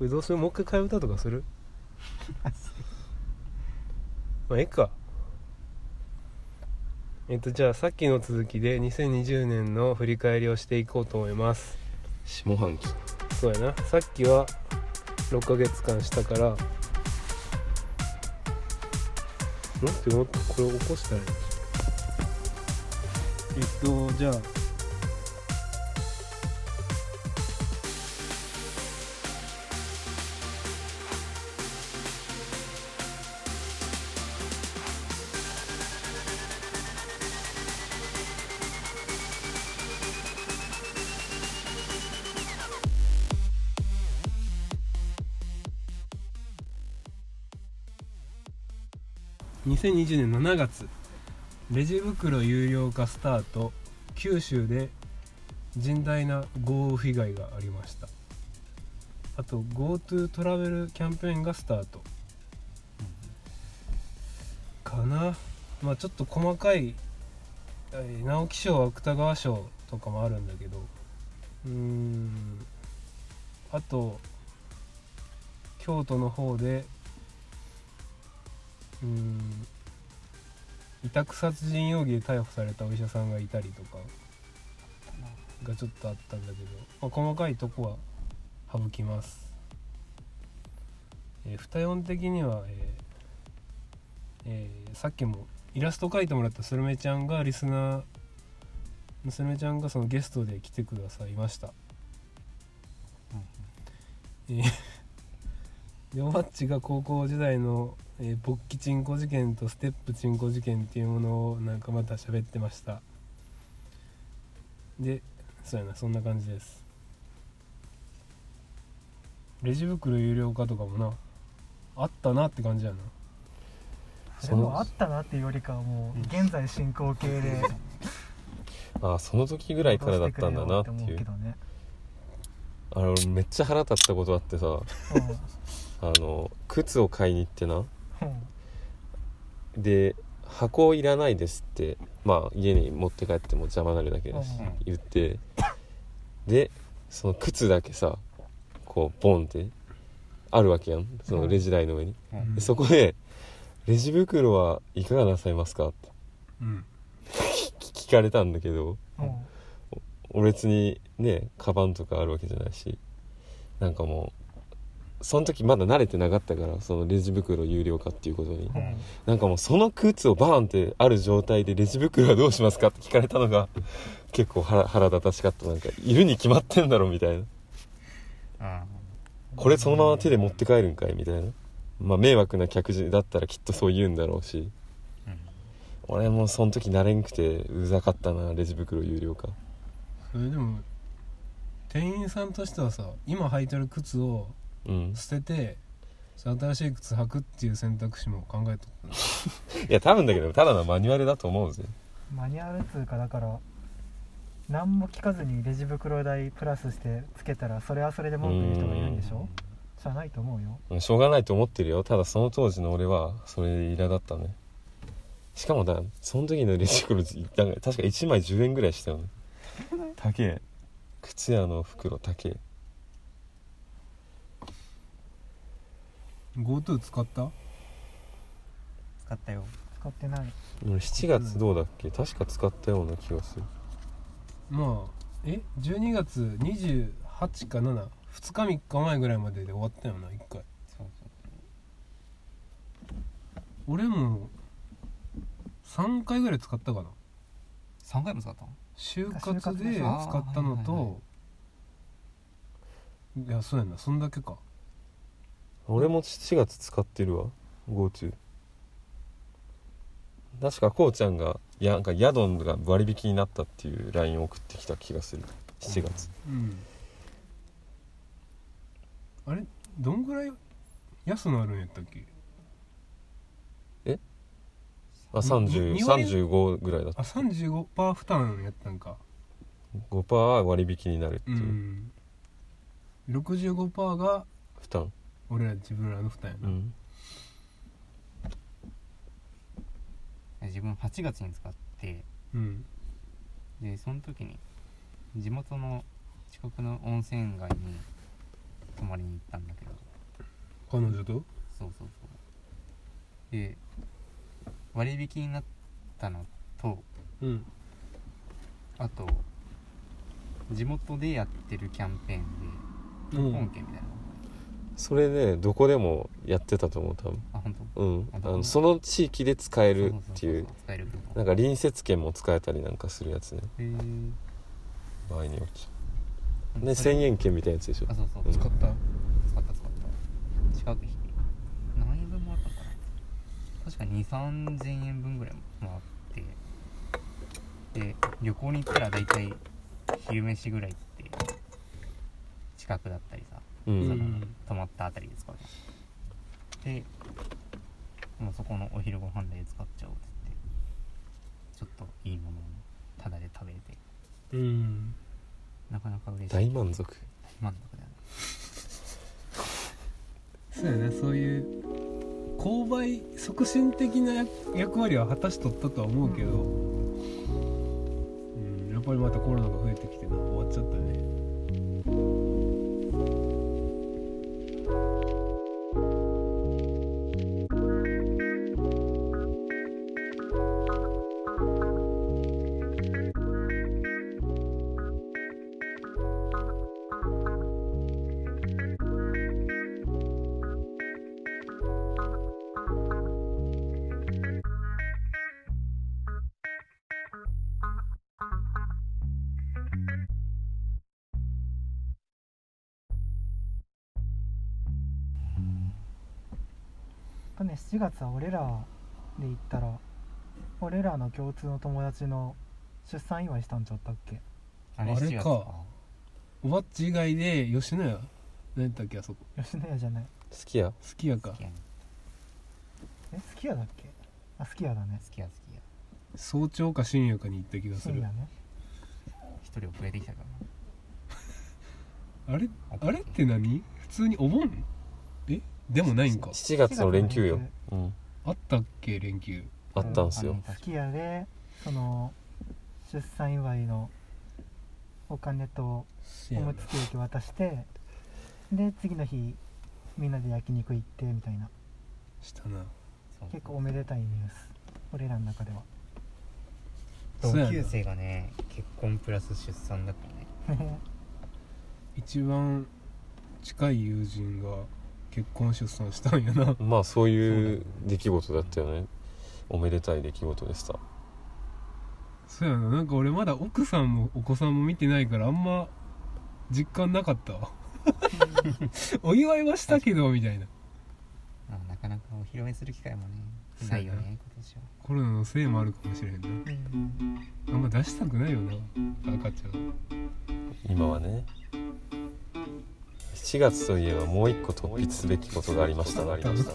これどうする？もう一回替え歌とかする？まあええか。えっとじゃあさっきの続きで2020年の振り返りをしていこうと思います。下半期。そうやな。さっきは6ヶ月間したから。待ってもっとこれ起こしたらいいえっとじゃあ2020年7月レジ袋有料化スタート九州で甚大な豪雨被害がありました。あと GoTo トラベルキャンペーンがスタート。かな。まあちょっと細かい直木賞芥川賞とかもあるんだけど。うーん。あと京都の方でうーん。委託殺人容疑で逮捕されたお医者さんがいたりとかがちょっとあったんだけど、まあ、細かいとこは省きます、えー、二音的には、えーえーさっきもイラスト描いてもらったスルメちゃんがリスナースルメちゃんがそのゲストで来てくださいました、えーでおばっちが高校時代の、えー勃起チンコ事件とステップチンコ事件っていうものをなんかまた喋ってました。でそうやなそんな感じです。レジ袋有料化とかもなあったなって感じやな。でもあったなっていうよりかはもう現在進行形で。ああその時ぐらいからだったんだなっていう。けどね、あれ俺めっちゃ腹立ったことあってさ。あの靴を買いに行ってなで箱いらないですってまあ家に持って帰っても邪魔になるだけだしうん。言ってでその靴だけさこうボンってあるわけやん。そのレジ台の上に、うん。でそこで「レジ袋はいかがなさいますか?」って。うん。聞 聞かれたんだけどうん。俺別にねカバンとかあるわけじゃないしなんかもうその時まだ慣れてなかったからそのレジ袋有料化っていうことに。うん。なんかもうその靴をバーンってある状態でレジ袋はどうしますかって聞かれたのが結構腹腹立たしかったなんか。いるに決まってんだろみたいな。これそのまま手で持って帰るんかいみたいな。まあ迷惑な客だったらきっとそう言うんだろうし。俺もその時慣れんくてうざかったなレジ袋有料化。それでも店員さんとしてはさ今履いてる靴をうん。捨てて新しい靴履くっていう選択肢も考えとった。いや多分だけどただのマニュアルだと思うぜ。マニュアル通かだから何も聞かずにレジ袋代プラスしてつけたらそれはそれで文句言う人がいるんでしょ？じゃないと思うよ。うんしょうがないと思ってるよ。ただその当時の俺はそれで苛立ったね。しかもだその時のレジ袋なんか確か1枚10円ぐらいしたよね。高え。靴屋の袋高え GoTo 使った？使ったよ。使ってない。俺7月どうだっけ？確か使ったような気がする。まあえ？12月28か72日3日前ぐらいまでで終わったよな1回。そう俺も3回ぐらい使ったかな。そう3回も使ったの？就活で使ょ？ったのあーはいはいといやそうやなそんだけか俺も7月使ってるわ。GoTo 確かこうちゃんがやなんか宿が割引になったっていう LINE を送ってきた気がする。7月。うん。あれどんぐらい安なるんやったっけ？あ30にに割？35ぐらいだっあた35%負担やったんか。5%は割引になるってういう、ん。65%が負担俺ら自分らの負担やな、うん。自分8月に使って。うん。でその時に地元の近くの温泉街に泊まりりに行ったんだけど。彼女と？そうそうそう。で割引になったのとうん。あと地元でやってるキャンペーンでうん。本券みたいなのそれねどこでもやってたと思う多分。あ本当？うん。ああのその地域で使えるっていうなんか隣接券も使えたりなんかするやつね。へえ場合によってね1000円券みたいなやつでしょ。あそうそう。うん。使った。使った使った。近く引何円分もらったのかな？確か2 3 0 0円分ぐらいもらって。で旅行に行ったら大体昼飯ぐらいって近くだったりさ、ううん泊まったあたりで使うじゃんでもうそこのお昼ご飯代使っちゃおうって言ってちょっといいものをタダで食べれて。うん。なかなか嬉しい。大満足。大満足だ よね。そうやねそういう購買促進的な役役割は果たしとったとは思うけど、うん、やっぱりまたコロナが増えてきてな終わっちゃったねとね7月は俺らで行ったら俺らの共通の友達の出産祝いしたんちゃったっけ？あれあれ7月か。おばっち以外で吉野家。何やったっけあそこ？吉野家じゃない。好きや好きやか。好きやねえ好き家だっけ？あ好き家だね。好きや好きや早朝か深夜かに行った気がする。深夜ね。一人遅れてきたから あれ？あれって何？普通にお盆？え？でもないんか。7月の連休よ。7月うん。あったっけ連休。あったんすよ。あ好き家でその出産祝いのお金とせやな。おむつケーキ渡してで次の日みんなで焼肉行ってみたいな。したな。結構おめでたいニュース。俺らの中では。そうやな。同級生がね結婚プラス出産だからね。一番近い友人が結婚出産したんやな。まあそういう出来事だったよね。おめでたい出来事でした。そうやな。なんか俺まだ奥さんもお子さんも見てないからあんま実感なかったわ。お祝いはしたけどみたいな。まあなかなかお披露目する機会もねな。ないよね今年は。コロナのせいもあるかもしれんな。うん。あんま出したくないよな赤ちゃん。今はね7月といえばもう一個突筆すべきことがありましたがありました。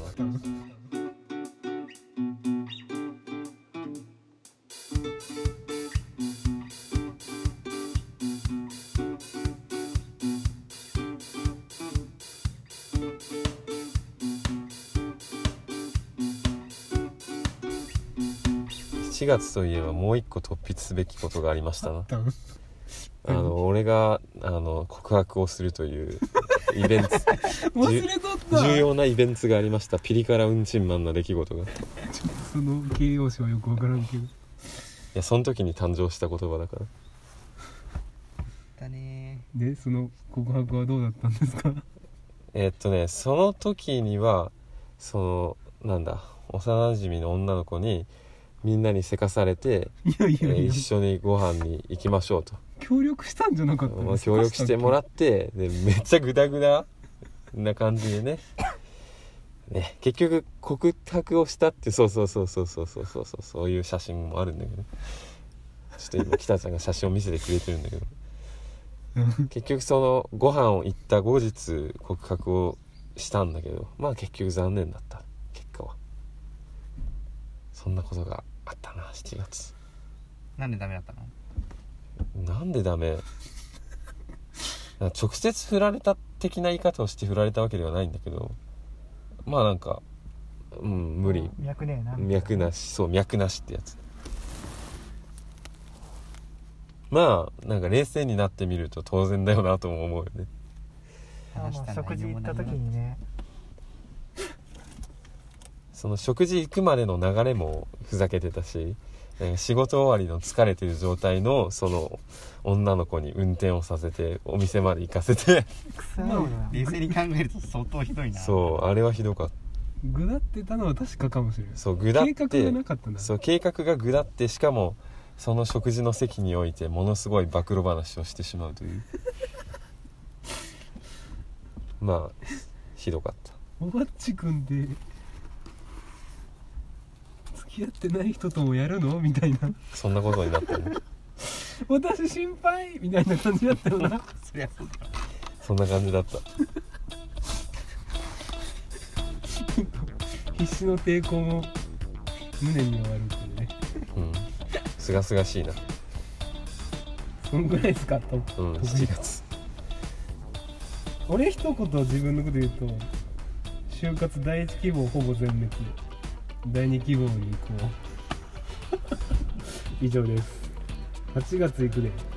が7月といえばもう一個突筆すべきことがありましたなあの俺があの告白をするというイベント 忘れとった。重要なイベントがありました。ピリ辛うんちんマンな出来事が。いその形容詞はよくわからんけど。やその時に誕生した言葉だから。だね。でその告白はどうだったんですか？えーっとねその時にはそのなんだ幼馴染の女の子にみんなにせかされて、いやいえーや。いや一緒にご飯に行きましょうと、協力したんじゃなかったまあ、協力してもらってでめっちゃグダグダな感じでね。ね結局告白をしたってそうそうそうそうそうそうそうそうそういう写真もあるんだけどちょっと今北ちゃんが写真を見せてくれてるんだけど。結局そのご飯を行った後日告白をしたんだけどまあ結局残念だった。結果は。そんなことがあったな7月。なんでダメだったの？なんでダメ？直接振られた的な言い方をして振られたわけではないんだけど。まあなんかうん無理。脈ねえな。脈なし。そう脈なしってやつ。まあなんか冷静になってみると当然だよなとも思うよね。あ食事行った時にねその食事行くまでの流れもふざけてたしえー仕事終わりの疲れてる状態のその女の子に運転をさせてお店まで行かせて。冷静に考えると相当ひどいな。そうあれはひどかった。ぐだってたのは確かかもしれない。そうぐだっ計画てがなかったんだ。そう計画がぐだってしかもその食事の席においてものすごい暴露話をしてしまうという。まあひどかった。おばっちくんで付き合ってない人ともやるの？みたいな。そんなことになったね私心配？みたいな感じだったよな。そりゃそうだよそんな感じだった。必死の抵抗も胸には悪くてね。うん。すがすがしいな。そんぐらいですか？と。うん7月。俺一言自分のこと言うと就活第一希望ほぼ全滅第二希望に行こう。以上です。8月行くで。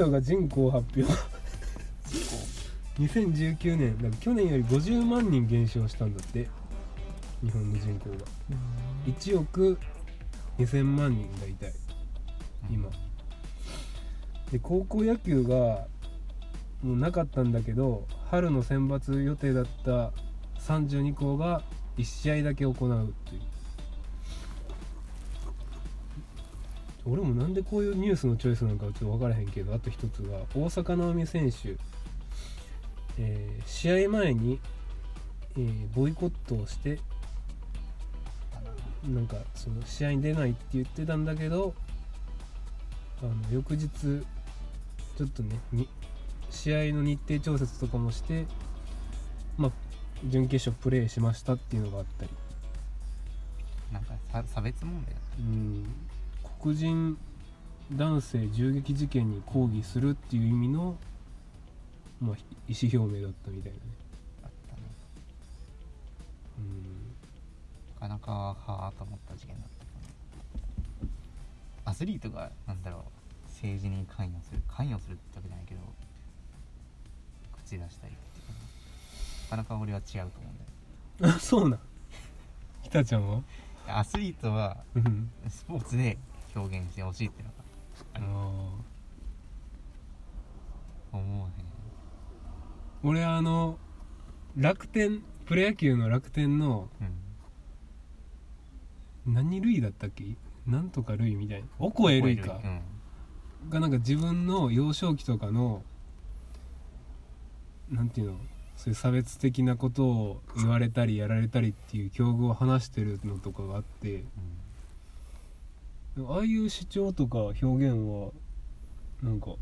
省が人口？発表2019年。だから去年より50万人減少したんだって。日本の人口が。1億2000万人大体今。で高校野球がもうなかったんだけど春の選抜予定だった32校が1試合だけ行うという俺もなんでこういうニュースのチョイスなのかちょっと分からへんけどあと一つが大坂なおみ選手、えー試合前に、えーボイコットをしてなんかその試合に出ないって言ってたんだけどあの翌日ちょっとねに試合の日程調節とかもしてまあ準決勝プレーしましたっていうのがあったり。なんかさ差別問題だうん黒人男性銃撃事件に抗議するっていう意味の、まあ、意思表明だったみたいなね。あったね。うん。なかなかはあと思った事件だったかなアスリートがなんだろう政治に関与する関与するってわけじゃないけど口出したりっていうかな。かなか俺は違うと思うんだよあそうなん。ひたちゃんは？アスリートはうん。スポーツで表現してほしいっていうのがあ思うね。俺あの楽天プロ野球の楽天のうん。何類だったっけ？なんとか類みたいな。おこえ類かうん。がなんか自分の幼少期とかのなんていうの？そういう差別的なことを言われたりやられたりっていう境遇を話してるのとかがあってああいう主張とか表現はなんか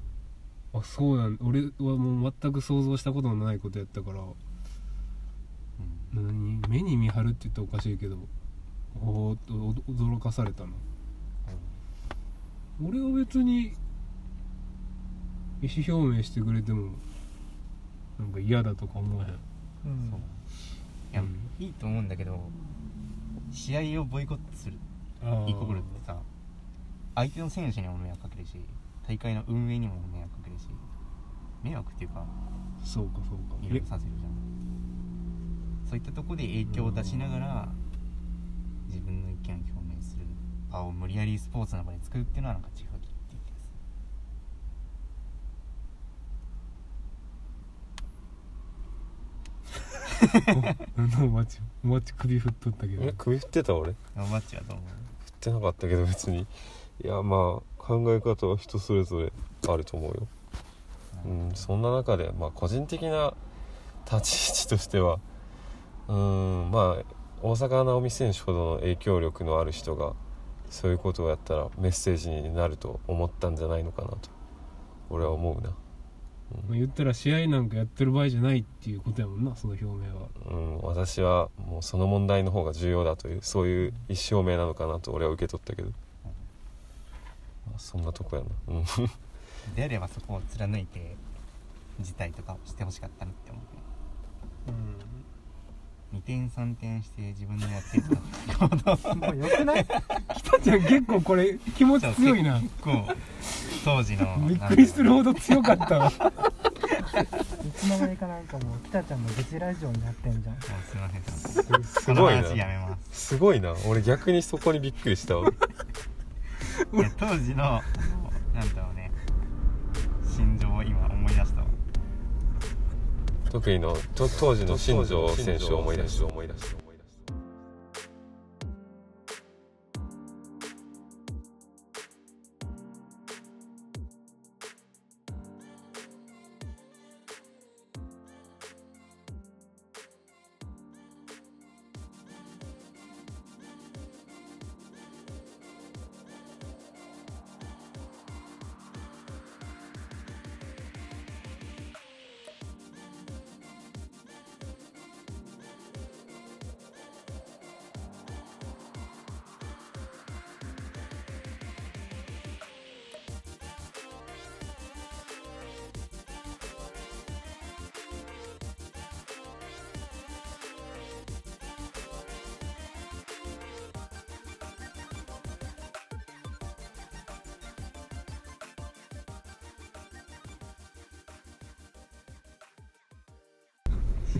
あそうなん俺はもう全く想像したことのないことやったからうん。何？目に見張るって言ったらおかしいけどおーっとお驚かされたな俺は別に意思表明してくれてもなんか嫌だとか思わへん。うん。そう。いや、うん。いいと思うんだけど試合をボイコットするあイコールってさ相手の選手にも迷惑かけるし大会の運営にも迷惑かけるし迷惑っていうかそうかそうか。いろいろさせるじゃん。そういったとこで影響を出しながら自分の意見を表明する場を無理やりスポーツの場で作るっていうのはなんか違うって言ってますおなんだお待ち首振っとったけど。え首振ってた俺？振おばっちはどう思う。ってなかったけど別にいやまあ考え方は人それぞれあると思うよ。うんそんな中でまあ個人的な立ち位置としてはうんまあ大坂なおみ選手ほどの影響力のある人がそういうことをやったらメッセージになると思ったんじゃないのかなと俺は思うな。まあ言ったら試合なんかやってる場合じゃないっていうことやもんなその表明は。うん、私はもうその問題の方が重要だというそういう意思表明なのかなと俺は受け取ったけど、まあ、そんなとこやな。うん。であればそこを貫いて辞退とかをしてほしかったなって思う。ね2点3点して自分のやってること。もうよくない？北ちゃん結構これ気持ち強いな。結構当時のびっくりするほど強かったわ。いつの間にかなんかもう北ちゃんの愚痴ラジオになってんじゃん。もうすいません。すすごいな。すごいな。俺逆にそこにびっくりしたわいや当時のなんだろうね。心情を今思い出したわ。得意のと当時の新庄選手を思い出した思い出した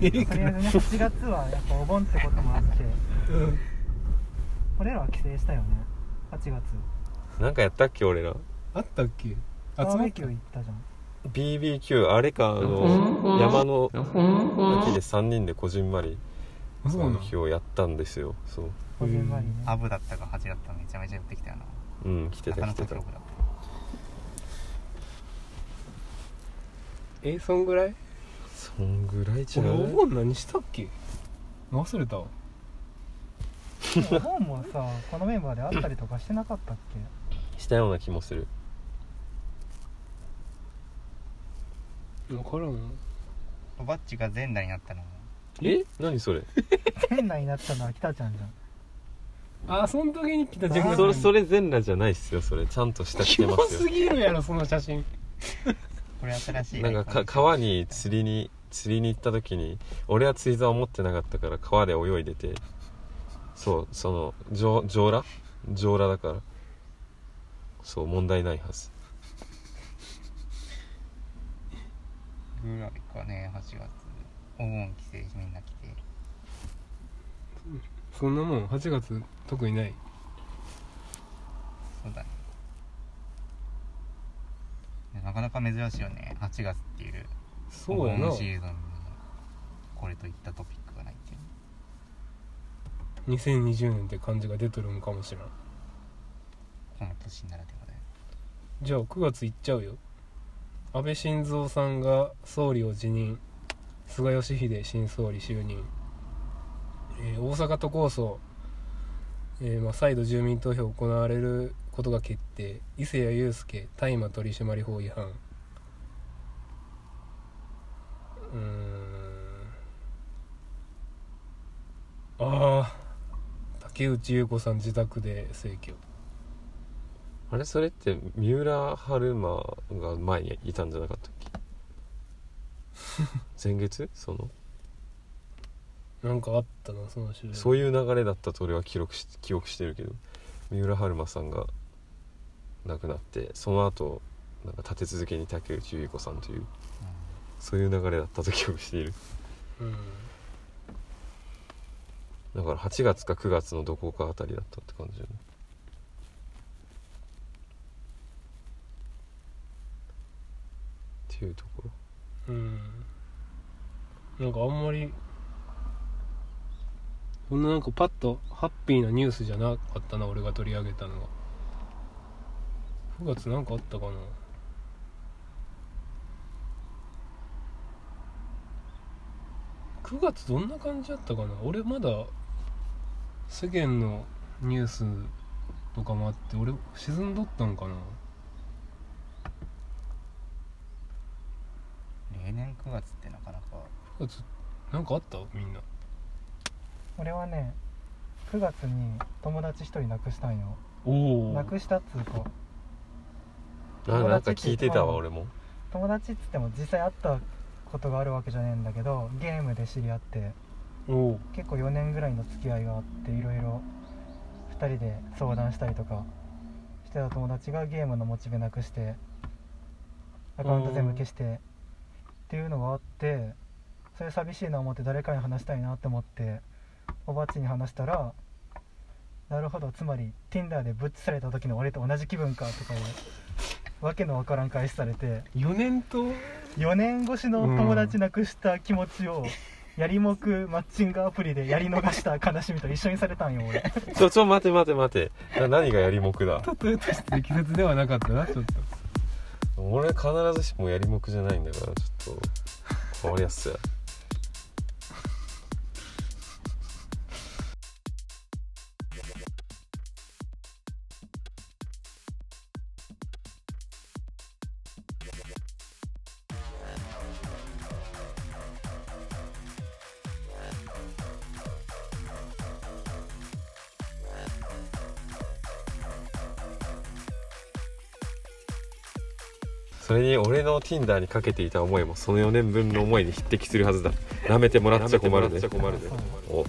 とりあえずね8月はやっぱお盆ってこともあってうん俺らは帰省したよね8月。なんかやったっけ俺ら？あったっけ？集バーまったベキュー行ったじゃん。BBQ あれかあの山の秋で3人でこじんまりあそうなの？日をやったんですよそう。こじんまりね。アブだったか8だったかめちゃめちゃ寄ってきたよな。うん来てなかなた来てた。っえそんぐらい？そんぐらい違俺おう盆何したっけ？忘れたわ。お盆もさこのメンバーで会ったりとかしてなかったっしたような気もする。分からんたバッチが全裸になったの。もえ？何それ？け変なになったのは北ちゃんじゃん。あその時に北ちゃんが。それそれ全裸じゃないっすよそれ。ちゃんとした着てますよ。すぎるやろその写真。これ新しいなんかか川に釣りに釣りに行った時に俺は釣り竿持ってなかったから川で泳いでてそうその上上裸上裸だから。そう問題ないはず。ぐらいかね8月。お盆帰省みんな来て。そんなもん8月特にない。そうだね。ねなかなか珍しいよね8月っていうそうやな。シーズンにこれといったトピックがないっていう。2020年って感じが出とるんかもしれん。この年ならではだよ。じゃあ9月いっちゃうよ。安倍晋三さんが総理を辞任。菅義偉新総理就任、えー大阪都構想、えーまあ、再度住民投票行われることが決定。伊勢谷友介大麻取締法違反うーん。ああ竹内優子さん自宅で逝去あれそれって三浦春馬が前にいたんじゃなかったっけ？前月？その？なんかあったなその種類。そういう流れだったと俺は記録し記憶してるけど。三浦春馬さんが亡くなってその後なんか立て続けに竹内結子さんというそういう流れだったと記憶している。うん。だから8月か9月のどこかあたりだったって感じだよね。っていうところ。うん。なんかあんまりそんななんかパッとハッピーなニュースじゃなかったな俺が取り上げたのは9月なんかあったかな9月どんな感じだったかな？俺まだ世間のニュースとかもあって俺沈んどったんかな？来年9月ってなかなか。あつなんかあった？みんな。俺はね9月に友達一人亡くしたんよ。おお。亡くしたっつうか。ななんか聞いてたわ俺も。友達っつっても実際会ったことがあるわけじゃねえんだけどゲームで知り合って結構4年ぐらいの付き合いがあっていろいろ2人で相談したりとかしてた友達がゲームのモチベなくしてアカウント全部消してっていうのがあってそれ寂しいな思って誰かに話したいなって思っておばっちに話したらなるほどつまり Tinder でぶっされた時の俺と同じ気分かとかいうわけのわからん返しされて4年と4年越しの友達なくした気持ちをやりもくマッチングアプリでやり逃した悲しみと一緒にされたんよ俺。ちょちょ待て待て待て。な何がやりもくだ？例えとして適切ではなかったなちょっと。俺必ずしもやりもくじゃないんだからちょっと。変わりやすやそれに俺の Tinder にかけていた思いもその4年分の思いに匹敵するはずだ。舐めてもらっちゃ困るね。おうん。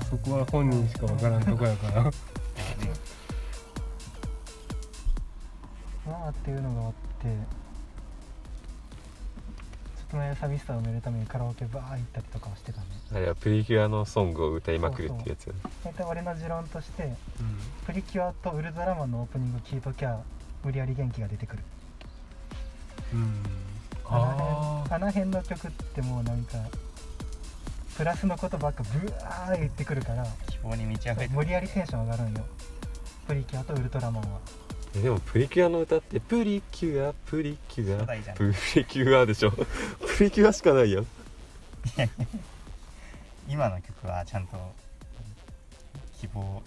そそこは本人しかわからんとこやから。まあっていうのがあってちょっとね寂しさを埋めるためにカラオケバー行ったりとかはしてたねあれはプリキュアのソングを歌いまくるっていうやつ大体俺の持論としてプリキュアとウルトラマンのオープニング聞いときゃ無理やり元気が出てくる。うん。うんあのあの辺の曲ってもうなんかプラスのことばっかブワー言ってくるから希望に満ち溢れて無理やりテンション上がるんよ。プリキュアとウルトラマンは。えでもプリキュアの歌ってプリキュアプリキュア。プリキュアでしょ。プリキュアしかないやん今の曲はちゃんと希望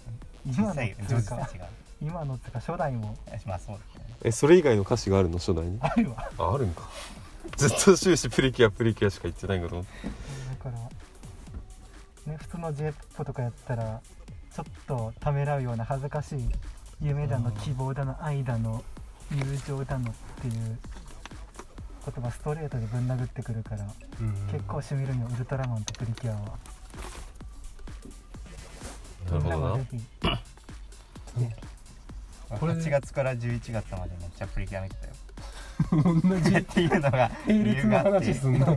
今の女子たちが。今のつうか初代もまあそうだね。えそれ以外の歌詞があるの？初代に？あるわ。ああるんか。ずっと終始プリキュアプリキュアしか言ってないんかと思ってだからね普通の j p o p とかやったらちょっとためらうような恥ずかしい夢だの希望だの愛だの友情だのっていう言葉ストレートでぶん殴ってくるからうん。結構しみるんよウルトラマンとプリキュアは。なるほど。なみんなもぜひ。これ8月から11月までめっちゃプリキュア見てたよ。同じ。っていうのが並列の話すんの？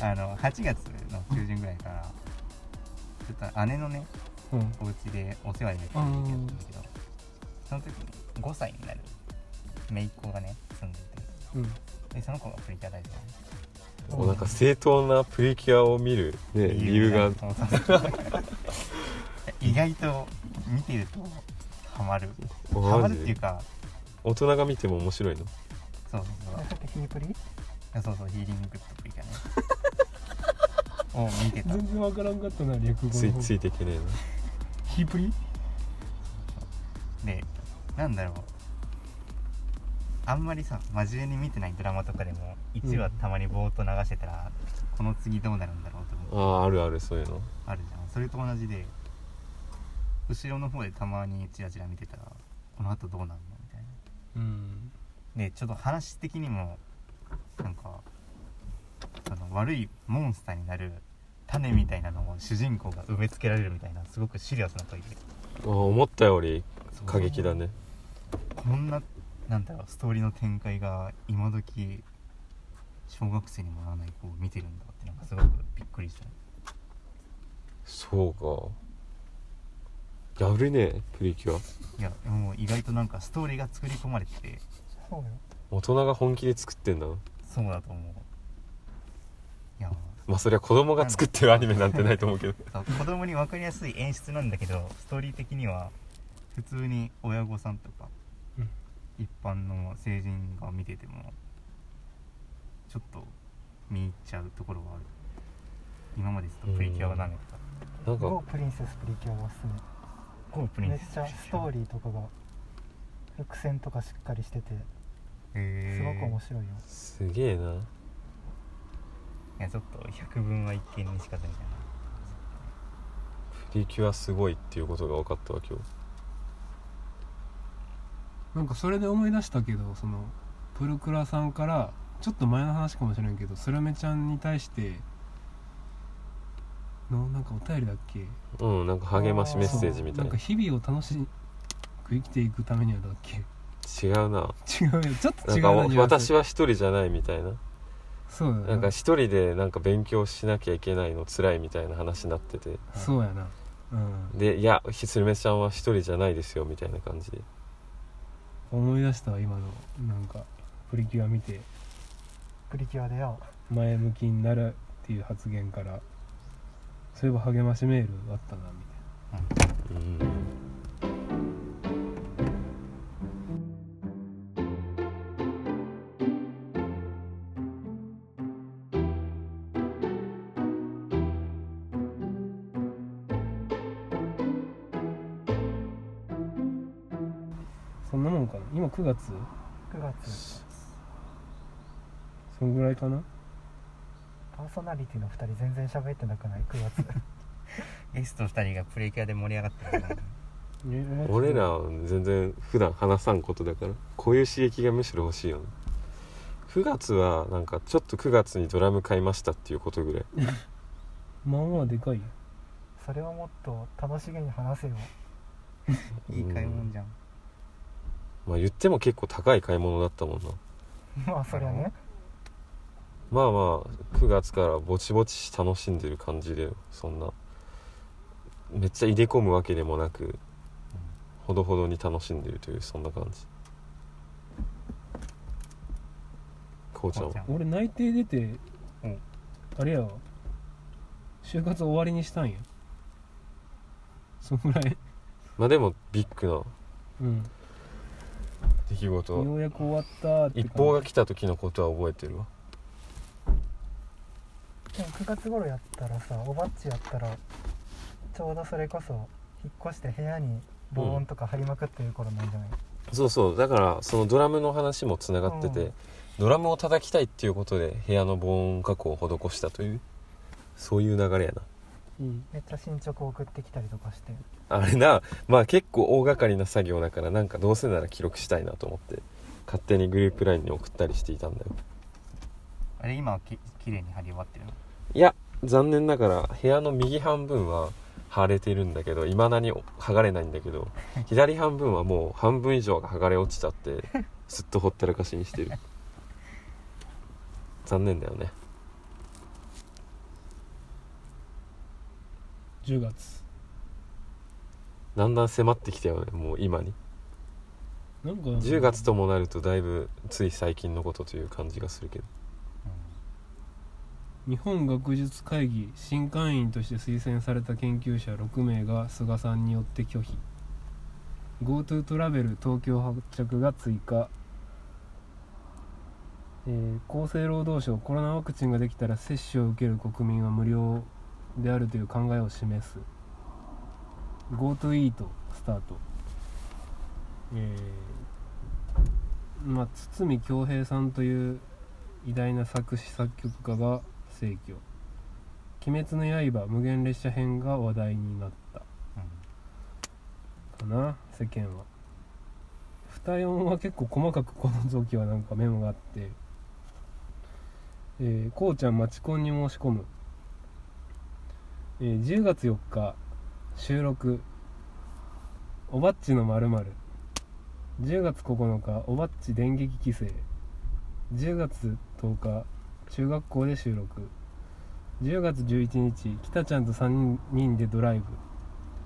あの8月の中旬ぐらいからちょっと姉のねうん。お家でお世話になってた時期だったんだけどその時に5歳になる。姪っ子がね住んでて。うん。でその子がプリキュア大好きなのもうなんか正当なプリキュアを見る、ね、理由が。意外と見てるとハマる。ハマるっていうか大人が見ても面白いの？そうそうそう。それってヒープリそうそうヒーリンググッドプリキュアね。を見てた。全然わからんかったな略語のついついていけねえな。ヒープリ？でなんだろう。あんまりさ真面目に見てないドラマとかでも1話たまにぼーっと流してたら、この次どうなるんだろうと思う。あああるあるそういうの。あるじゃん。それと同じで後ろの方でたまにチラチラ見てたらこの後どうなるのみたいな。うん。でちょっと話的にもなんかその悪いモンスターになる種みたいなのを主人公が植え付けられるみたいなすごくシリアスな問いであー思ったより過激だねこんななんだろうストーリーの展開が今時小学生にもならない子を見てるんだってなんかすごくびっくりしたそうか。やるねプリキュア。いやもう意外となんかストーリーが作り込まれてて。そうよ。大人が本気で作ってんだな。そうだと思う。いやまあそりゃ子供が作ってるアニメなんてないと思うけど。子供に分かりやすい演出なんだけどストーリー的には普通に親御さんとか、うん一般の成人が見ててもちょっと見入っちゃうところがある。今までずっとプリキュアがダメだったなんか。ゴープリンセスプリキュアがおすすゴープリめめっンセスちゃストーリーとかが伏線とかしっかりしててすごく面白いよ。すげえな。いやちょっと百分は一見にしかたみたいな。プリキュアすごいっていうことが分かったわ今日なんかそれで思い出したけどそのプルクラさんからちょっと前の話かもしれんけどスルメちゃんに対してのなんかお便りだっけ？うんなんか励ましメッセージみたいな。なんか日々を楽しく生きていくためにはだっけ？違うな。違うよ。ちょっと違うなんかな私は一人じゃないみたいなそうだよなんか一人でなんか勉強しなきゃいけないの辛いみたいな。話になっててそうやなうんでいやスルメちゃんは一人じゃないですよみたいな。感じで思い出したわ今の。なんかプリキュア見て。プリキュアでよ。前向きになるっていう発言からそういえば励ましメールあったなみたいなうん9月？9月。そんぐらいかな？パーソナリティの2人全然喋ってなくない？9月。ゲスト2人がプレイキャで盛り上がってるから。え俺らは全然普段話さんことだからこういう刺激がむしろ欲しいよね。9月はなんかちょっと9月にドラム買いましたっていうことぐらい。まあまあでかいよ。それをもっと楽しげに話せよ。いい買い物じゃんまあ言っても結構高い買い物だったもんな。まあそりゃね。まあまあ9月からぼちぼち楽しんでる感じでそんな。めっちゃ入れ込むわけでもなくほどほどに楽しんでるというそんな感じ。こうちゃんは。俺内定出てうん。あれやわ。就活終わりにしたんや。そんぐらい。まあでもビッグな。うん出来事。ようやく終わったって一報が来た時のことは覚えてるわ。でも9月頃やったらさおばっちやったらちょうどそれこそ引っ越して部屋に防音とか張りまくってる頃なんじゃない、そうそう。だからそのドラムの話もつながってて、うん。ドラムを叩きたいっていうことで部屋の防音加工を施したというそういう流れやなうん。めっちゃ進捗送ってきたりとかして。あれなまあ結構大掛かりな作業だからなんかどうせなら記録したいなと思って勝手にグループ LINE に送ったりしていたんだよ。あれ今はき綺麗に貼り終わってるの？いや残念ながら部屋の右半分は腫れてるんだけどいまだに剥がれないんだけど 左半分はもう半分以上が剥がれ落ちちゃってずっとほったらかしにしてる。残念だよね10月。だんだん迫ってきたよねもう今に。なんか10月ともなるとだいぶつい最近のことという感じがするけど。日本学術会議新会員として推薦された研究者6名が菅さんによって拒否。GoTo トラベル東京発着が追加、えー厚生労働省コロナワクチンができたら接種を受ける国民は無料であるという考えを示す。GoTo イートスタート。えーまあ堤恭平さんという偉大な作詞作曲家が逝去「鬼滅の刃無限列車編」が話題になった。かな世間は。二音は結構細かくこの時はなんかメモがあって「えー、こうちゃんマチコンに申し込む」えー10月4日収録「おばっちのまる10月9日おばっち電撃規制10月10日中学校で収録。10月11日北ちゃんと3人でドライブ。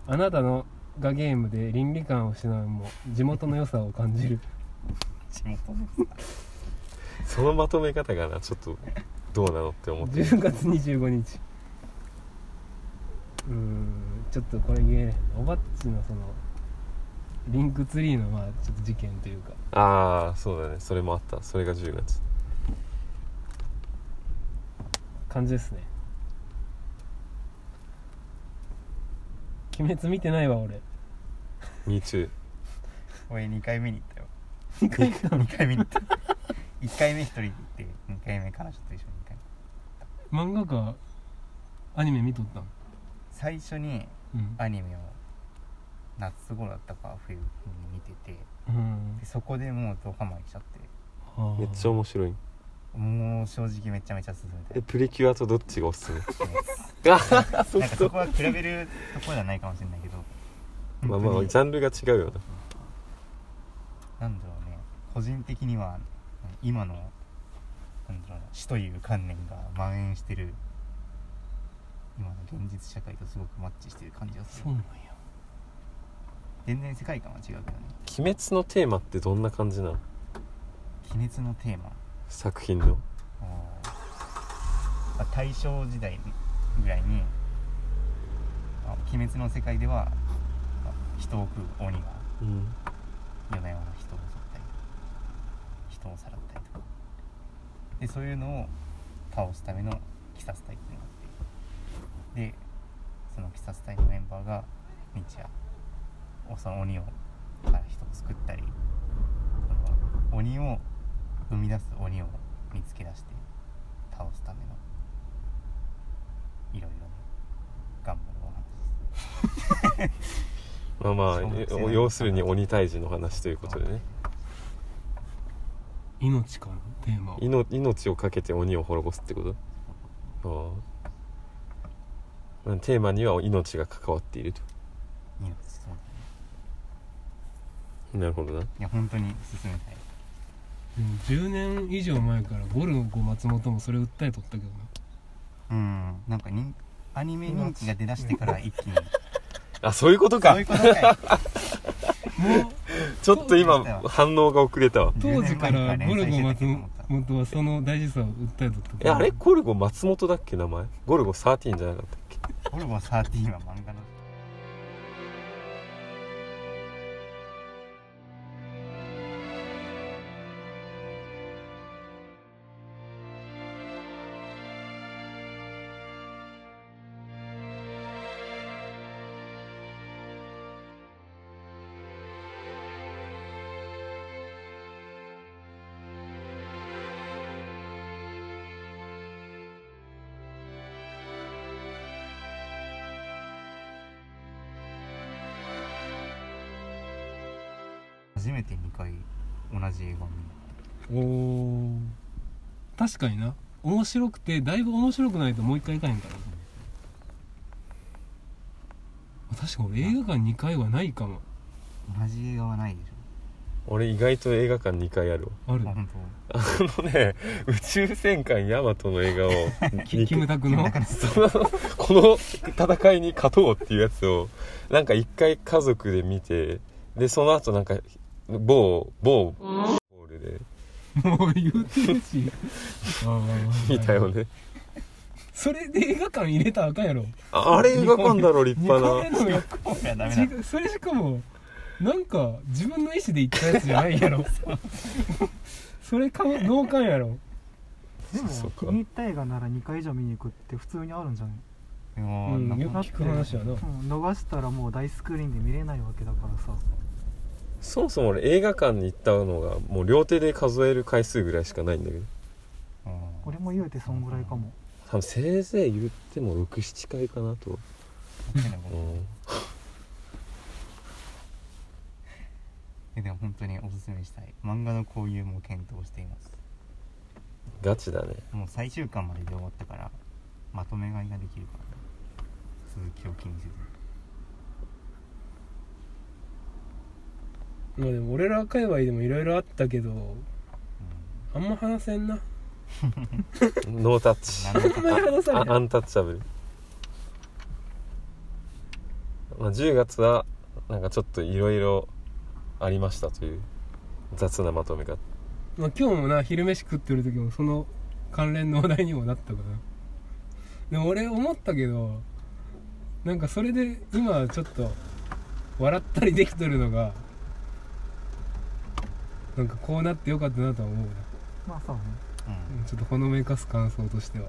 あなたのがゲームで倫理観を失うも地元の良さを感じる。地元の そのまとめ方がなちょっとどうなのって思って10月25日うーんちょっとこれ言えねえおばっちのそのリンクツリーのまあちょっと事件というか。ああそうだね。それもあった。それが10月。感じですね。鬼滅見てないわ俺。Me too 俺2回見に行ったよ。2回行ったの？2回見に行った。1回目1人で行って2回目彼女と一緒に行った漫画家アニメ見とったん？最初にうん。アニメを夏頃だったか冬に見ててうん。でそこでもうドハマりしちゃって。はあめっちゃ面白い。もう正直めちゃめちゃ進めたいえプリキュアとどっちがおすすめ？あそなんかそこは比べるところじゃないかもしれないけど。まあまあ本ジャンルが違うよな。なんだろうね。個人的には今のなんだろうな死という観念が蔓延してる今の現実社会とすごくマッチしてる感じがする。そうなんや。全然世界観は違うけどね。鬼滅のテーマってどんな感じなの？鬼滅のテーマ。作品の。まあ大正時代ぐらいに、まあ鬼滅の世界では、まあ人を食う鬼がうん。夜な夜な人を襲ったり人をさらったりとか。でそういうのを倒すための鬼殺隊っていうのがあってでその鬼殺隊のメンバーが日夜その鬼をから人を救ったりその鬼を生み出す鬼を見つけ出して倒すためのいろいろね頑張るお話です。まあまあ要するに鬼退治の話ということでね。命かなテーマは命命をかけて鬼を滅ぼすってこと？ああテーマには命が関わっていると。命そうだねなるほどな。いや本当に進めたい。でも10年以上前からゴルゴ松本もそれ訴えとったけどな。うんなんかにアニメ人気が出だしてから一気に。あそういうことか。そういうことかい。も うちょっと今反応が遅れたわ。当時から10年前ゴルゴ松本はその大事さを訴えとったけど。えあれゴルゴ松本だっけ名前？ゴルゴ13じゃなかったオルゴ13は漫画の初めて2回同じ映画を見おお確かにな。面白くてだいぶ面白くないともう一回行かへんからな確か俺映画館2回はないかも。た同じ映画はないでし俺意外と映画館2回あるわ。ある。本あのね宇宙戦艦ヤマトの映画を キキムタクの。そのこの戦いに勝とうっていうやつをなんか一回家族で見てでその後なんか某某ボールで。もう言うてるし。見たよね。それで映画館入れたらあかんやろ。ああれ映画館だろ立2派な。それしかもなんか自分の意思で行ったやつじゃないやろ。それか脳幹やろ。でも気に入った映画なら2回以上見に行くって普通にあるんじゃない？うんなんかよく聞く話やな。うん逃したらもう大スクリーンで見れないわけだからさそもそも俺映画館に行ったのがもう両手で数える回数ぐらいしかないんだけど。うん。俺も言うてそんぐらいかも。多分せいぜい言っても67回かなと、でもうん、えでも本当におすすめしたい。漫画の購入も検討しています。ガチだね。もう最終巻までで終わったからまとめ買いができるから続きを気にせずまあでも俺ら界隈でもいろいろあったけどうん。あんま話せんな。ノータッチなんであんまり話されへんあアンタッチャブル、まあ、10月はなんかちょっといろいろありましたという雑なまとめ方まあ、今日もな昼飯食ってる時もその関連の話題にもなったからでも俺思ったけどなんかそれで今はちょっと笑ったりできとるのがなんかこうなってよかったなとは思うなまあそうね。うん。うんちょっとほのめかす感想としては。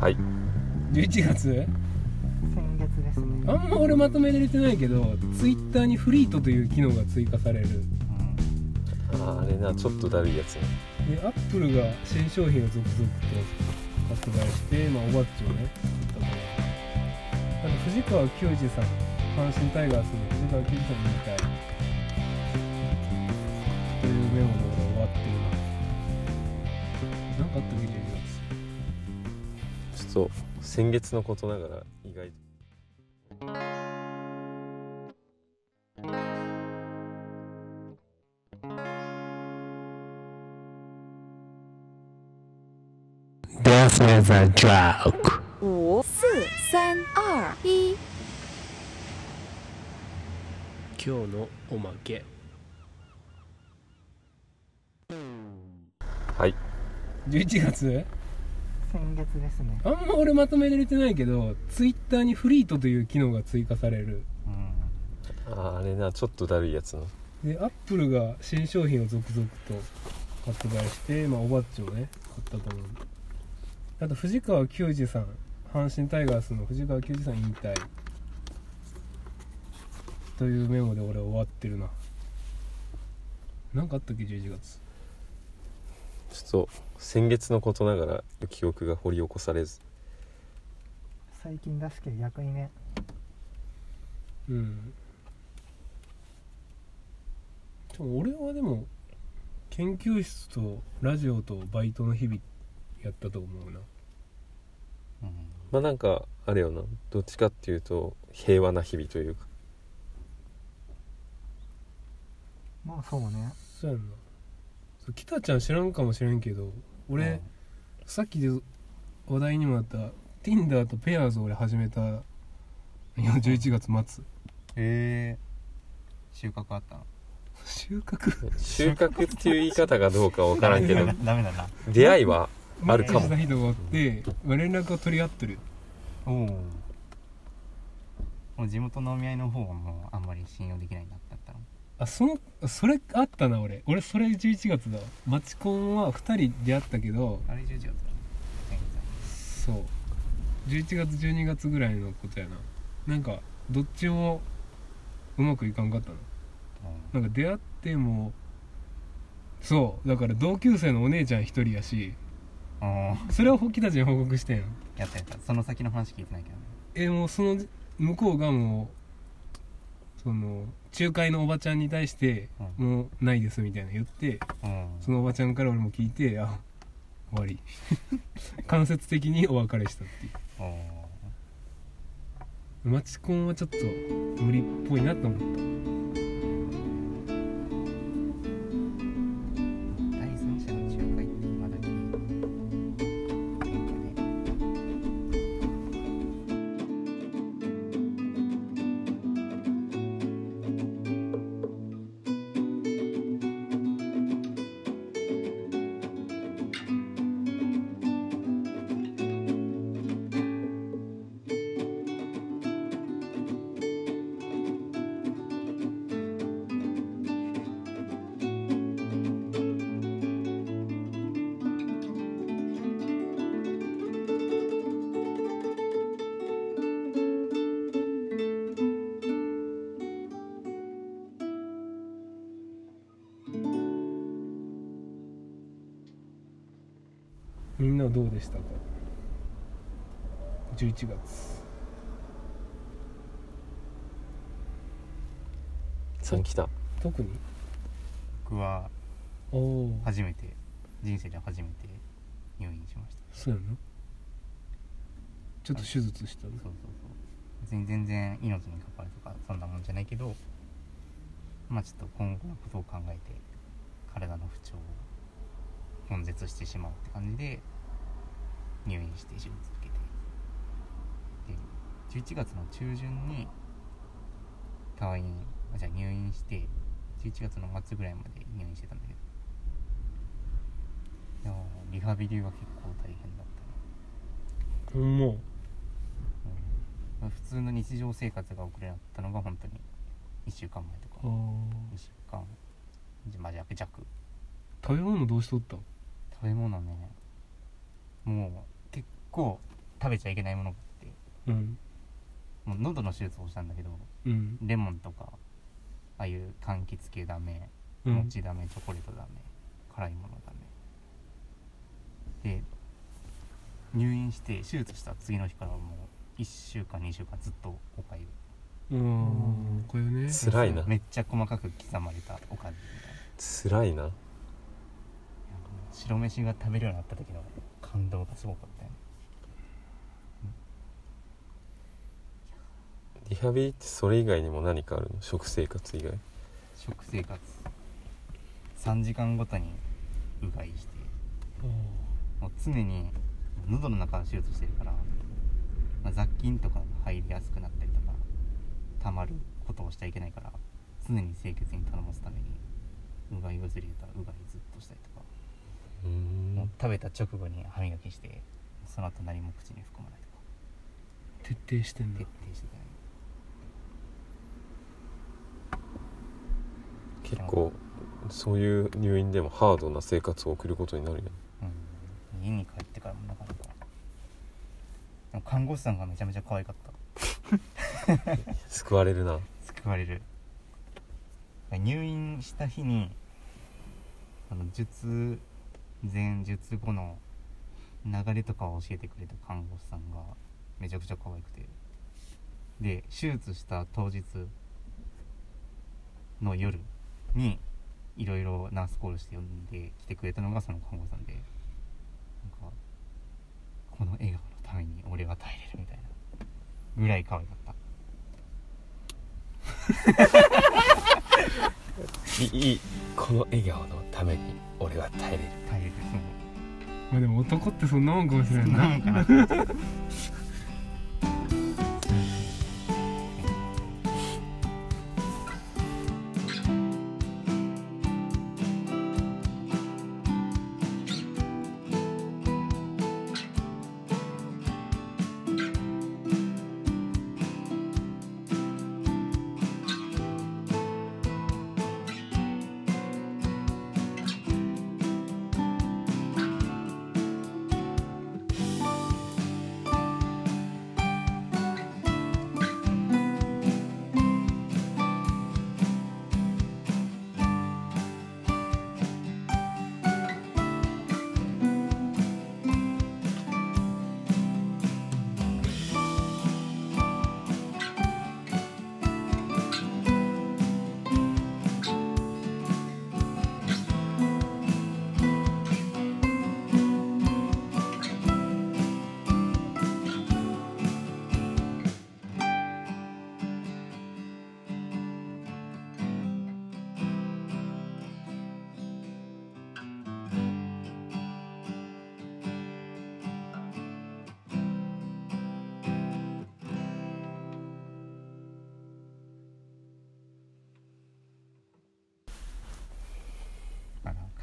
はい。11月？先月ですね。あんま俺まとめれてないけどツイッターにフリートという機能が追加される。うん。ああれなちょっとだるいやつね。でアップルが新商品を続々と発売して、まあ、おばっちをね買ったからあと藤川球児さん阪神タイガースの藤川球児さんみたいなかったっけ11月ちょっと先月のことながら意外と五四三二一。今日のおまけ。はい。11月？先月ですね。あんま俺まとめれてないけどツイッターにフリートという機能が追加される。うん。あああれなちょっとだるいやつな。でアップルが新商品を続々と発売して、まあ、おばっちをね買ったと思うあと藤川球児さん。阪神タイガースの藤川球児さん引退。というメモで俺終わってるな。なんかあったっけ11月ちょっと先月のことながら記憶が掘り起こされず。最近だしけど逆にね。うん。でも俺はでも研究室とラジオとバイトの日々やったと思うな。うん。まあなんかあれよな。どっちかっていうと平和な日々というか。まあそうね。そうやんな北ちゃん知らんかもしれんけど俺、うん。さっきで話題にもなった Tinder とペアーズを俺始めたいや11月末。へえ収穫あったの？収穫？収穫っていう言い方がどうかわからんけど。ダメだな出会いはあるかも。マッチした人がおって、まあ連絡を取り合ってる。おおもう地元のお見合いの方はもうあんまり信用できないな。ってあそのそれあったな俺。俺それ11月だわ。マチコンは2人出会ったけどあれ11月だ前そう。11月12月ぐらいのことやな。なんかどっちもうまくいかんかったな回なんか出会ってもそう。だから同級生のお姉ちゃん一人やしそれは木たちに報告してん。やったやった。その先の話聞いてないけどね。えもうその向こうがもうその仲介のおばちゃんに対して「うもうないです」みたいな言ってうん。そのおばちゃんから俺も聞いてあ終わり。間接的にお別れしたっていう。マチコンはちょっと無理っぽいなと思ったしたの？そうそうそう。別に全然命に関わるとかそんなもんじゃないけどまあちょっと今後のことを考えて体の不調を悶絶してしまうって感じで入院して手術受けて。で11月の中旬に退院あじゃあ入院して11月の末ぐらいまで入院してたんだけど。いやーリハビリは結構大変だったね。ほんままあ普通の日常生活が遅れなったのが本当に1週間前とかあー。2週間。まあ弱弱。食べ物どうしとった？ん食べ物ね。もう結構食べちゃいけないものがあって。うん。もう喉の手術をしたんだけどうん。レモンとかああいう柑橘系ダメうん。餅ダメチョコレートダメ辛いものダメ。で入院して手術した次の日からもう1週間2週間ずっとおかゆ。うん。これね。辛いな。めっちゃ細かく刻まれたおかずみたいな辛いななんかもう白飯が食べるようになった時の感動がすごかったよね。リハビリってそれ以外にも何かあるの？食生活以外。食生活。3時間ごとにうがいして。もう常に喉の中手術してるから、まあ雑菌とかが入りやすくなったりとかたまることをしちゃいけないから常に清潔に保つためにうがいをずれたうがいずっとしたりとか、食べた直後に歯磨きしてその後何も口に含まないとか。徹底してんだ。徹底してたね結構そういう入院でもハードな生活を送ることになるよね。うん。家に帰ってからもなかなかでも看護師さんがめちゃめちゃ可愛かった。救われるな。救われる。入院した日にあの術前術後の流れとかを教えてくれた看護師さんがめちゃくちゃ可愛くて。で手術した当日の夜にいろいろナースコールして呼んで来てくれたのがその看護師さんで。なんかこの笑顔。のために俺は耐えれるみたいな。ぐらい可愛かった。いいいこの笑顔のために俺は耐えれる。耐えれる。まあでも男ってそんなもんかもしれな。ないもんかな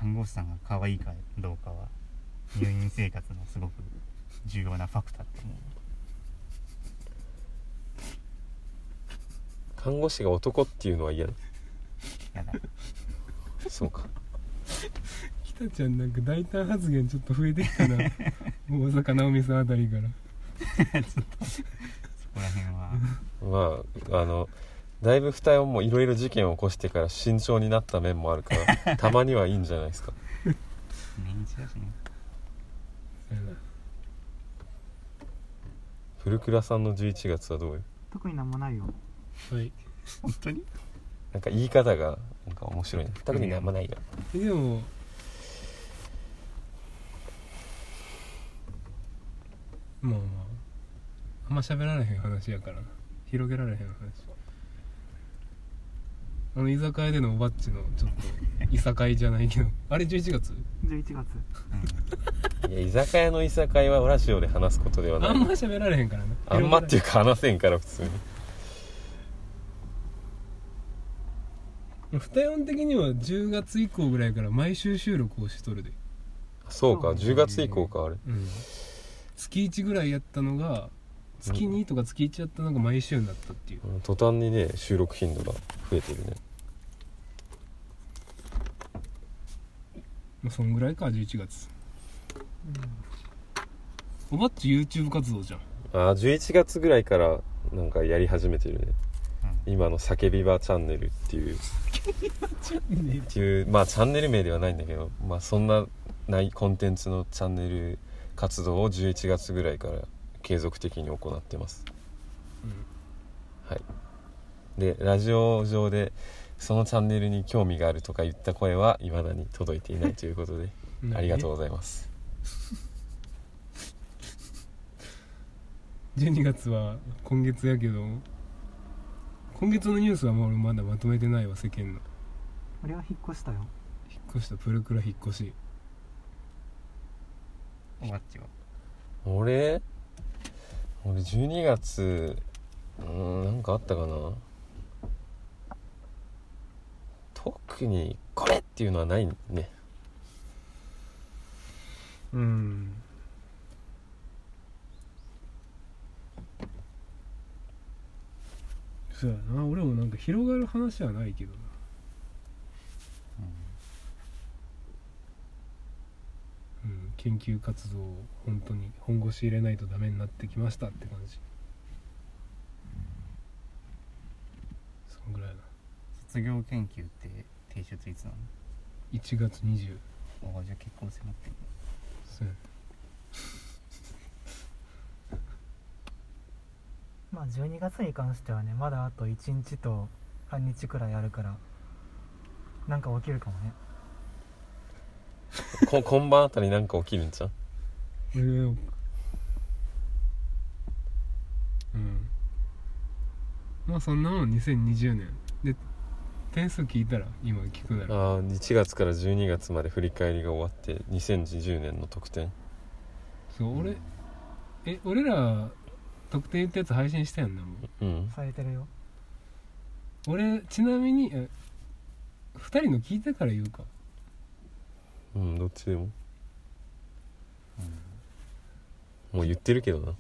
看護師さんが可愛いかどうかは入院生活のすごく重要なファクターって。思う看護師が男っていうのは嫌だやだ。そうか。北ちゃんなんか大胆発言ちょっと増えてきたな。大坂なおみさんあたりから。そこら辺は。まああのだいぶ二重もいろいろ事件を起こしてから慎重になった面もあるから たまにはいいんじゃないですか。年一だしね。古倉さんの11月はどうよ？特になんもないよ。はい。本当に？なんか言い方がなんか面白いね特になんもないよえでもまあまあ。あんま喋られへん話やからな。広げられへん話あの居酒屋でのおばっちのちょっといさかいじゃないけど あれ11月？11月。いや居酒屋の居酒屋はラジオで話すことではない。あんま喋られへんからな。あんまっていうか話せんから普通に。二音的には10月以降ぐらいから毎週収録をしとるで、そうか10月以降かあれ。うん、月1ぐらいやったのが月2とか月1やったのが毎週になったっていう。うん途端にね収録頻度が増えてるね。まあそんぐらいか11月。おばっち YouTube 活動じゃん。あー11月ぐらいからなんかやり始めてるね。今の叫び場チャンネルっていう。っていうまあチャンネル名ではないんだけどまあそんなないコンテンツのチャンネル活動を11月ぐらいから継続的に行ってます。はい。でラジオ上でそのチャンネルに興味があるとか言った声は未だに届いていないということで ありがとうございます。12月は今月やけど今月のニュースはもう俺まだまとめてないわ世間の。俺は引っ越したよ。引っ越した。プルクラ引っ越し。おばっちは俺？俺12月うんなんかあったかな？特にこれっていうのはないね。うん。そうやな。俺もなんか広がる話はないけどなうん研究活動を本当に本腰入れないとダメになってきましたって感じ。そんぐらいな。卒業研究って提出いつなの？1月20あじゃあ結構迫ってるそうやね。まあ12月に関してはねまだあと1日と半日くらいあるからなんか起きるかもね こ今晩あたりなんか起きるんちゃう？俺うん。まあそんなもん2020年。で点数聞いたら今聞くならああ1月から12月まで振り返りが終わって2020年の得点そう俺え俺ら得点言ったやつ配信したやんなもううん。されてるよ。俺ちなみにえ2人の聞いてから言うかうんどっちでも。もう言ってるけどな。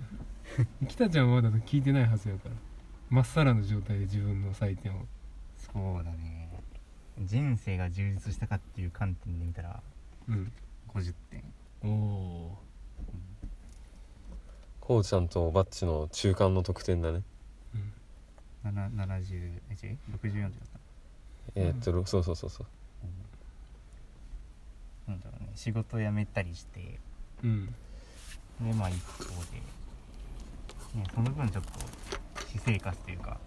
北ちゃんはまだ聞いてないはずやから。まっさらの状態で自分の採点を。そうだね。人生が充実したかっていう観点で見たらうん。50点。おおこうちゃんとバッチの中間の得点だね。7 70え違う？64だったえーっと、ろそうそうそうそうなん。だろうね仕事辞めたりして。うん。でまあ一方で、ね、その分ちょっと私生活というか、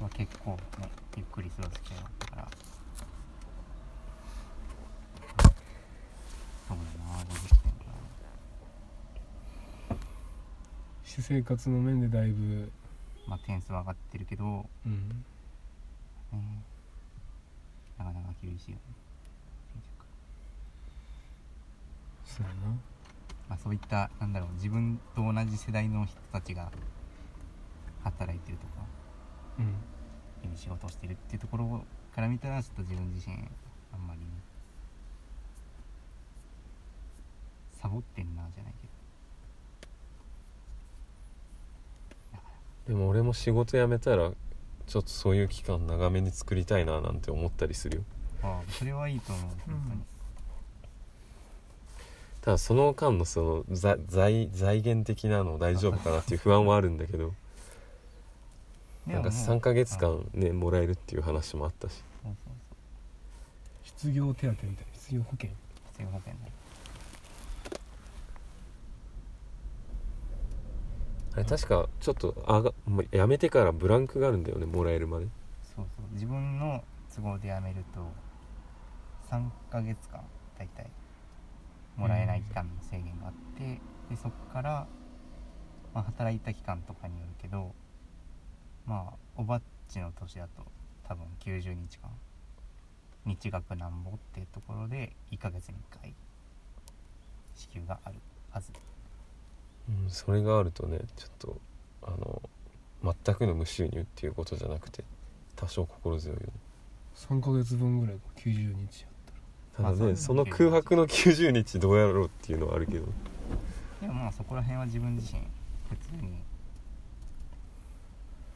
まあ、結構ねゆっくり過ごす機会があったから。そうだな50点か私生活の面でだいぶまあ点数は上がってるけど、ね、うん。なかなか厳しいよねそうやなまあ、そういったなんだろう自分と同じ世代の人たちが働いてるとかうん。仕事をしてるっていうところから見たらちょっと自分自身あんまりねサボってんなじゃないけど。でも俺も仕事辞めたらちょっとそういう期間長めに作りたいななんて思ったりするよ。ああそれはいいと思う本当に、ただその間のその財財財源的なの大丈夫かなっていう不安はあるんだけど。なんか3ヶ月間ねもらえるっていう話もあったし。失業手当みたいな失業保険。必要保険。ねあれ確かちょっとあがもう辞めてからブランクがあるんだよねもらえるまで。そうそう。自分の都合で辞めると3ヶ月間大体もらえない期間の制限があって、でそこから、まあ、働いた期間とかによるけどまあおばっちの年だと多分90日間。日額なんぼっていうところで1ヶ月に1回支給があるはず。うんそれがあるとねちょっとあの全くの無収入っていうことじゃなくて多少心強いよね。3ヶ月分ぐらいか90日やっただね、まあその空白の90日どうやろうっていうのはあるけど。でもまあそこら辺は自分自身普通に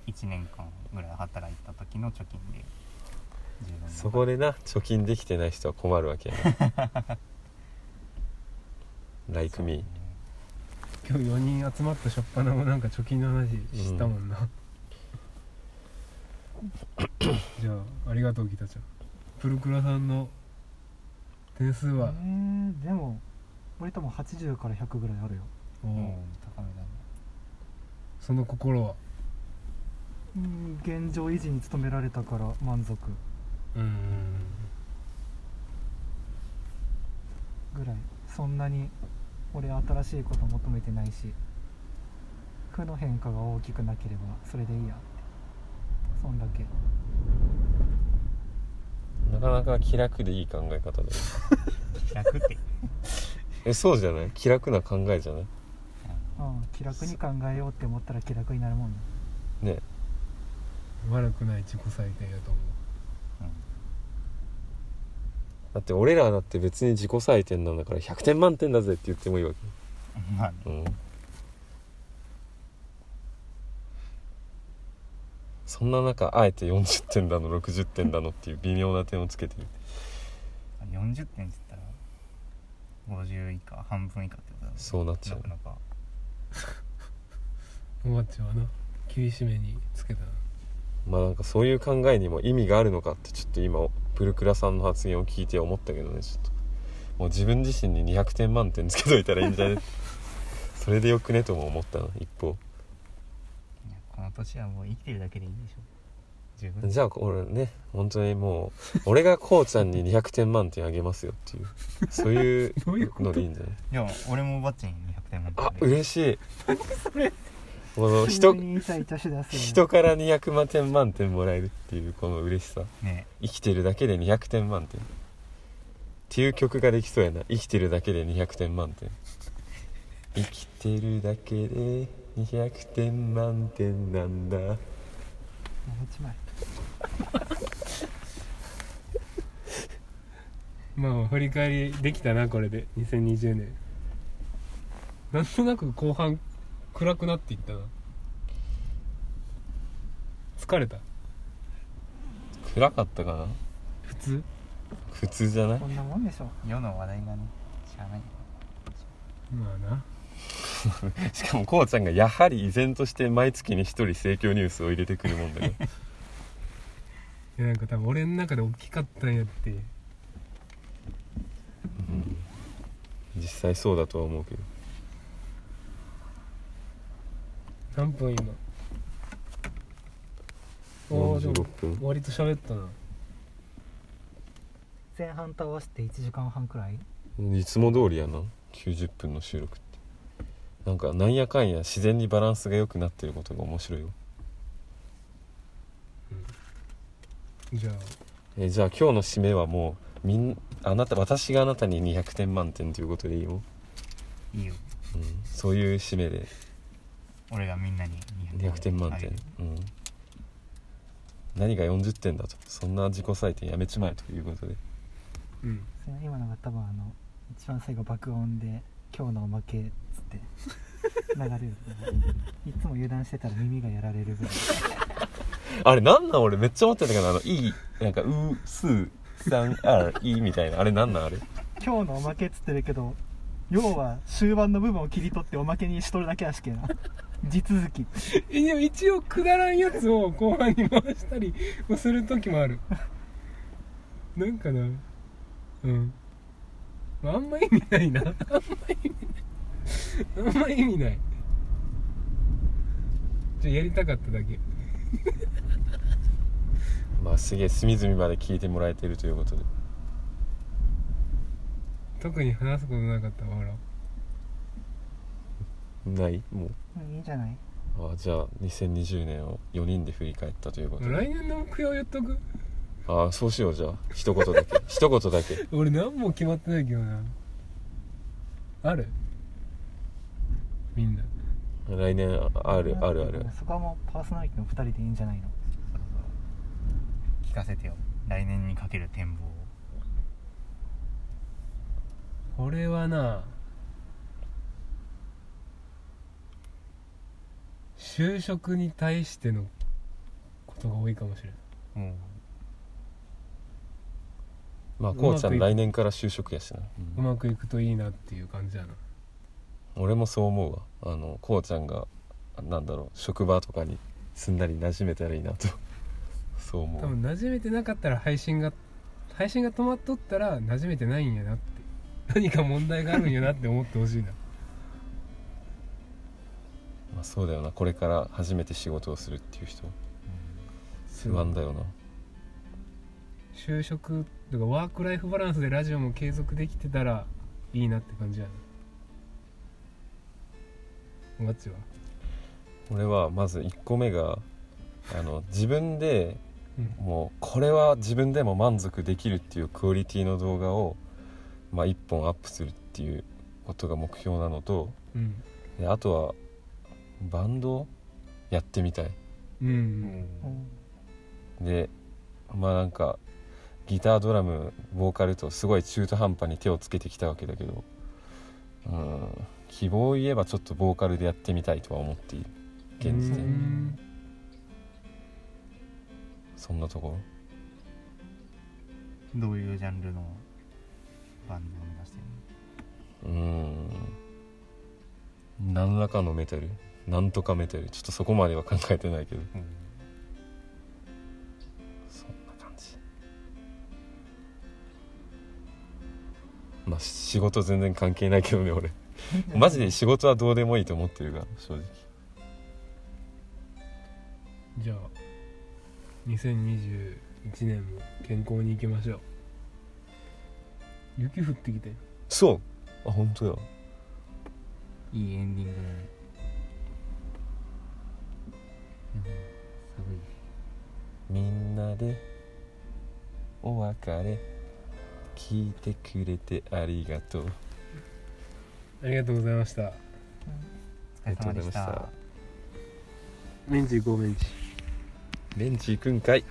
1年間ぐらい働いた時の貯金で十分そこでな貯金できてない人は困るわけやな。like me 今日4人集まった初っ端もなんか貯金の話したもんな、じゃあありがとうギタちゃん。プルクラさんの点数えは、ー、でも割とも80から100ぐらいあるよ。おうんう高めだね。その心は？うん現状維持に努められたから満足。うんぐらい。そんなに俺新しいこと求めてないし負の変化が大きくなければそれでいいやって。そんだけ。なかなか気楽でいい考え方だよ。楽って。えそうじゃない？気楽な考えじゃない？うん。気楽に考えようって思ったら気楽になるもんね。ね。悪くない自己採点やと思だって俺らだって別に自己採点なんだから100点満点だぜって言ってもいいわまあね。けうんそんな中あえて40点だの60点だのっていう微妙な点をつけてる。40点って言ったら50以下半分以下ってことだね。そうなっちゃう。なかなか。な厳しめにつけた。なまあなんかそういう考えにも意味があるのかってちょっと今プルクラさんの発言を聞いて思ったけどねちょっと。もう自分自身に200点満点つけといたらいいんじゃね それでよくね？とも思ったな一方この年はもう生きてるだけでいいでしょ十分。じゃあ俺ね本当にもう俺がこうちゃんに200点満点あげますよっていうそういうのでいいんじゃない？いや俺もバッチに200点満点あで嬉しい。この人人から200万点満点もらえるっていうこの嬉しさ。ね。生きてるだけで200点満点。っていう曲ができそうやな。生きてるだけで200点満点。生きてるだけで200点満点なんだ。もう一枚。まあ振り返りできたなこれで。2020年なんとなく後半暗くなっていったな。疲れた。暗かったかな？普通。普通じゃない？こんなもんでしょ。世の話題がね知らない。まあな しかもこうちゃんがやはり依然として毎月に一人盛況ニュースを入れてくるもんだね。いやなんか多分俺の中で大きかったんやって。実際そうだとは思うけど。何分今？おーで46も分割と喋ったな。前半と合わせて1時間半くらい？いつも通りやな。90分の収録ってなんかなんやかんや自然にバランスが良くなってることが面白いよ。じゃあ。えじゃあ今日の締めはもうみんあなた私があなたに200点満点ということでいいよ、いいよ。うん、そういう締めで。俺がみんなに200点満点、うん、何が40点だと。そんな自己採点やめちまえということで。うん。今のが多分あの一番最後爆音で「今日のおまけ」っつって流れるいつも油断してたら耳がやられるぐらい。あれなんなん俺めっちゃ思ってたけどあの「いい」なんか「う」「す」「さん」「あ」「い」みたいな。あれなんなんあれ？今日のおまけっつってるけど要は終盤の部分を切り取っておまけにしとるだけやしけな。地続き。えでも一応くだらんやつを後半に回したりもする時もある。なんかな。うん。まああんま意味ないな。あんま意味ない。あんま意味ないじゃあやりたかっただけ。まあすげえ隅々まで聞いてもらえてるということで。特に話すことなかったわほらない？もう。うんいいんじゃない？あじゃあ2020年を4人で振り返ったということで。来年の目標言っとく？ああそうしようじゃあ。一言だけ。一言だけ。俺何も決まってないけどな。ある？みんな。来年あるあるある。そこはもうパーソナリティの2人でいいんじゃないの？聞かせてよ。来年にかける展望を。俺はな就職に対してのことが多いかもしれないもまあこうちゃん来年から就職やしな、うまくいくといいなっていう感じやな。俺もそう思うわ。あのこうちゃんがなんだろう職場とかにすんなり馴染めたらいいなと。そう思う。多分馴染めてなかったら配信が配信が止まっとったら馴染めてないんやなって。何か問題があるんやなって思ってほしいな。まあ、そうだよな。これから初めて仕事をするっていう人。不安だよな。就職とかワークライフバランスでラジオも継続できてたらいいなって感じやな。チは俺はまず1個目があの 自分でうん。もうこれは自分でも満足できるっていうクオリティの動画を、まあ、1本アップするっていうことが目標なのとうん。であとはバンドやってみたい。うん。でまあなんかギタードラムボーカルとすごい中途半端に手をつけてきたわけだけどうん希望を言えばちょっとボーカルでやってみたいとは思っている。現時う点そんなところ？どういうジャンルのバンドを目指してるの？うーん。何らかのメタル？なんとかメタル？ちょっとそこまでは考えてないけど。そんまあ仕事全然関係ないけどね俺。マジで仕事はどうでもいいと思ってるから正直。じゃあ2021年も健康にいきましょう。雪降ってきてそう。あ本当やいいエンディングだね。でも寒いみんなでお別れ聞いてくれてありがとう。ありがとうございました。お疲れ様でしありがとうございました。た。メンチ行こうメンチレンチ行くんかい